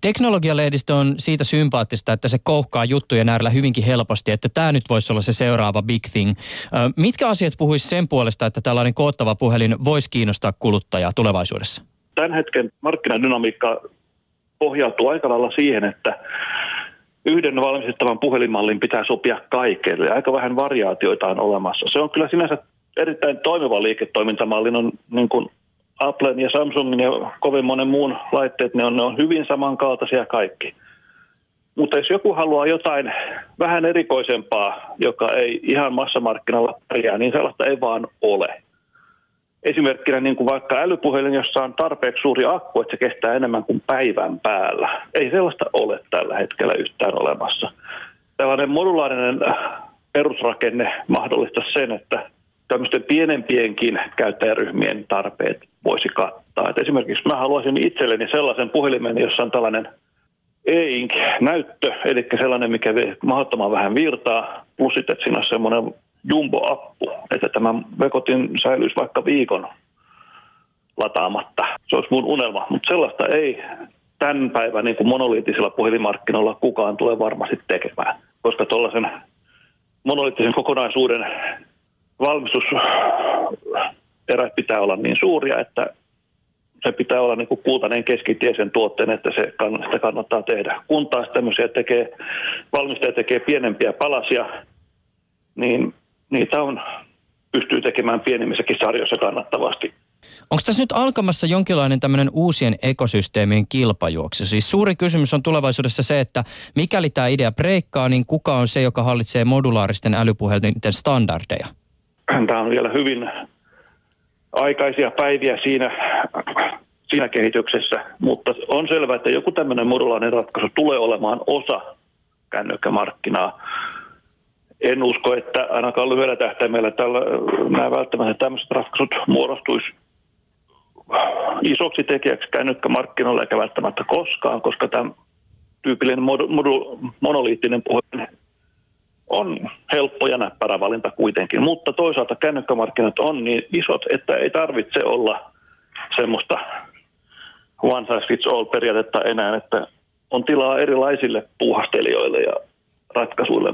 Teknologialehdistö on siitä sympaattista, että se kouhkaa juttujen äärellä hyvinkin helposti, että tämä nyt voisi olla se seuraava big thing. Mitkä asiat puhuisi sen puolesta, että tällainen koottava puhelin voisi kiinnostaa kuluttajaa tulevaisuudessa? Tämän hetken markkinadynamiikka pohjautuu aika lailla siihen, että yhden valmistettavan puhelinmallin pitää sopia kaikille. Aika vähän variaatioita on olemassa. Se on kyllä sinänsä erittäin toimiva liiketoimintamalli. On niin kuin Applen ja Samsungin ja kovin monen muun laitteet, ne on, ne on hyvin samankaltaisia kaikki. Mutta jos joku haluaa jotain vähän erikoisempaa, joka ei ihan massamarkkinalla pärjää, niin sellaista ei vaan ole. Esimerkkinä niin kuin vaikka älypuhelin, jossa on tarpeeksi suuri akku, että se kestää enemmän kuin päivän päällä. Ei sellaista ole tällä hetkellä yhtään olemassa. Tällainen modulaarinen perusrakenne mahdollistaa sen, että tämmöisten pienempienkin käyttäjäryhmien tarpeet voisi kattaa. Et esimerkiksi mä haluaisin itselleni sellaisen puhelimen, jossa on tällainen e-ink-näyttö, eli sellainen, mikä vie mahdottoman vähän virtaa, plus sitten, että siinä on semmoinen jumbo-appu, että tämä vekotin säilyisi vaikka viikon lataamatta. Se olisi mun unelma, mutta sellaista ei tämän päivän niin kuin monoliittisilla puhelinmarkkinoilla kukaan tule varmasti tekemään, koska tuollaisen monoliittisen kokonaisuuden valmistuserät pitää olla niin suuria, että se pitää olla niin kuin kultainen keskitie sen tuotteen, että se kann, sitä kannattaa tehdä. Kun taas tämmöisiä tekee, valmistaja tekee pienempiä palasia, niin niitä on, pystyy tekemään pienemmissäkin sarjoissa kannattavasti. Onko tässä nyt alkamassa jonkinlainen tämmöinen uusien ekosysteemien kilpajuoksu? Siis suuri kysymys on tulevaisuudessa se, että mikäli tämä idea breikkaa, niin kuka on se, joka hallitsee modulaaristen älypuhelinten standardeja? Tämä on vielä hyvin aikaisia päiviä siinä, siinä kehityksessä, mutta on selvää, että joku tämmöinen modulaarinen ratkaisu tulee olemaan osa kännykkämarkkinaa. En usko, että ainakaan lyhyellä tähtäimellä tällä, nämä välttämättä tämmöiset ratkaisut muodostuisi isoksi tekijäksi kännykkämarkkinoilla eikä välttämättä koskaan, koska tämä tyypillinen mod, monoliittinen puhelin on helppo ja näppärä valinta kuitenkin, mutta toisaalta kännykkämarkkinat on niin isot, että ei tarvitse olla semmoista one size fits all periaatetta enää, että on tilaa erilaisille puuhastelijoille ja ratkaisuille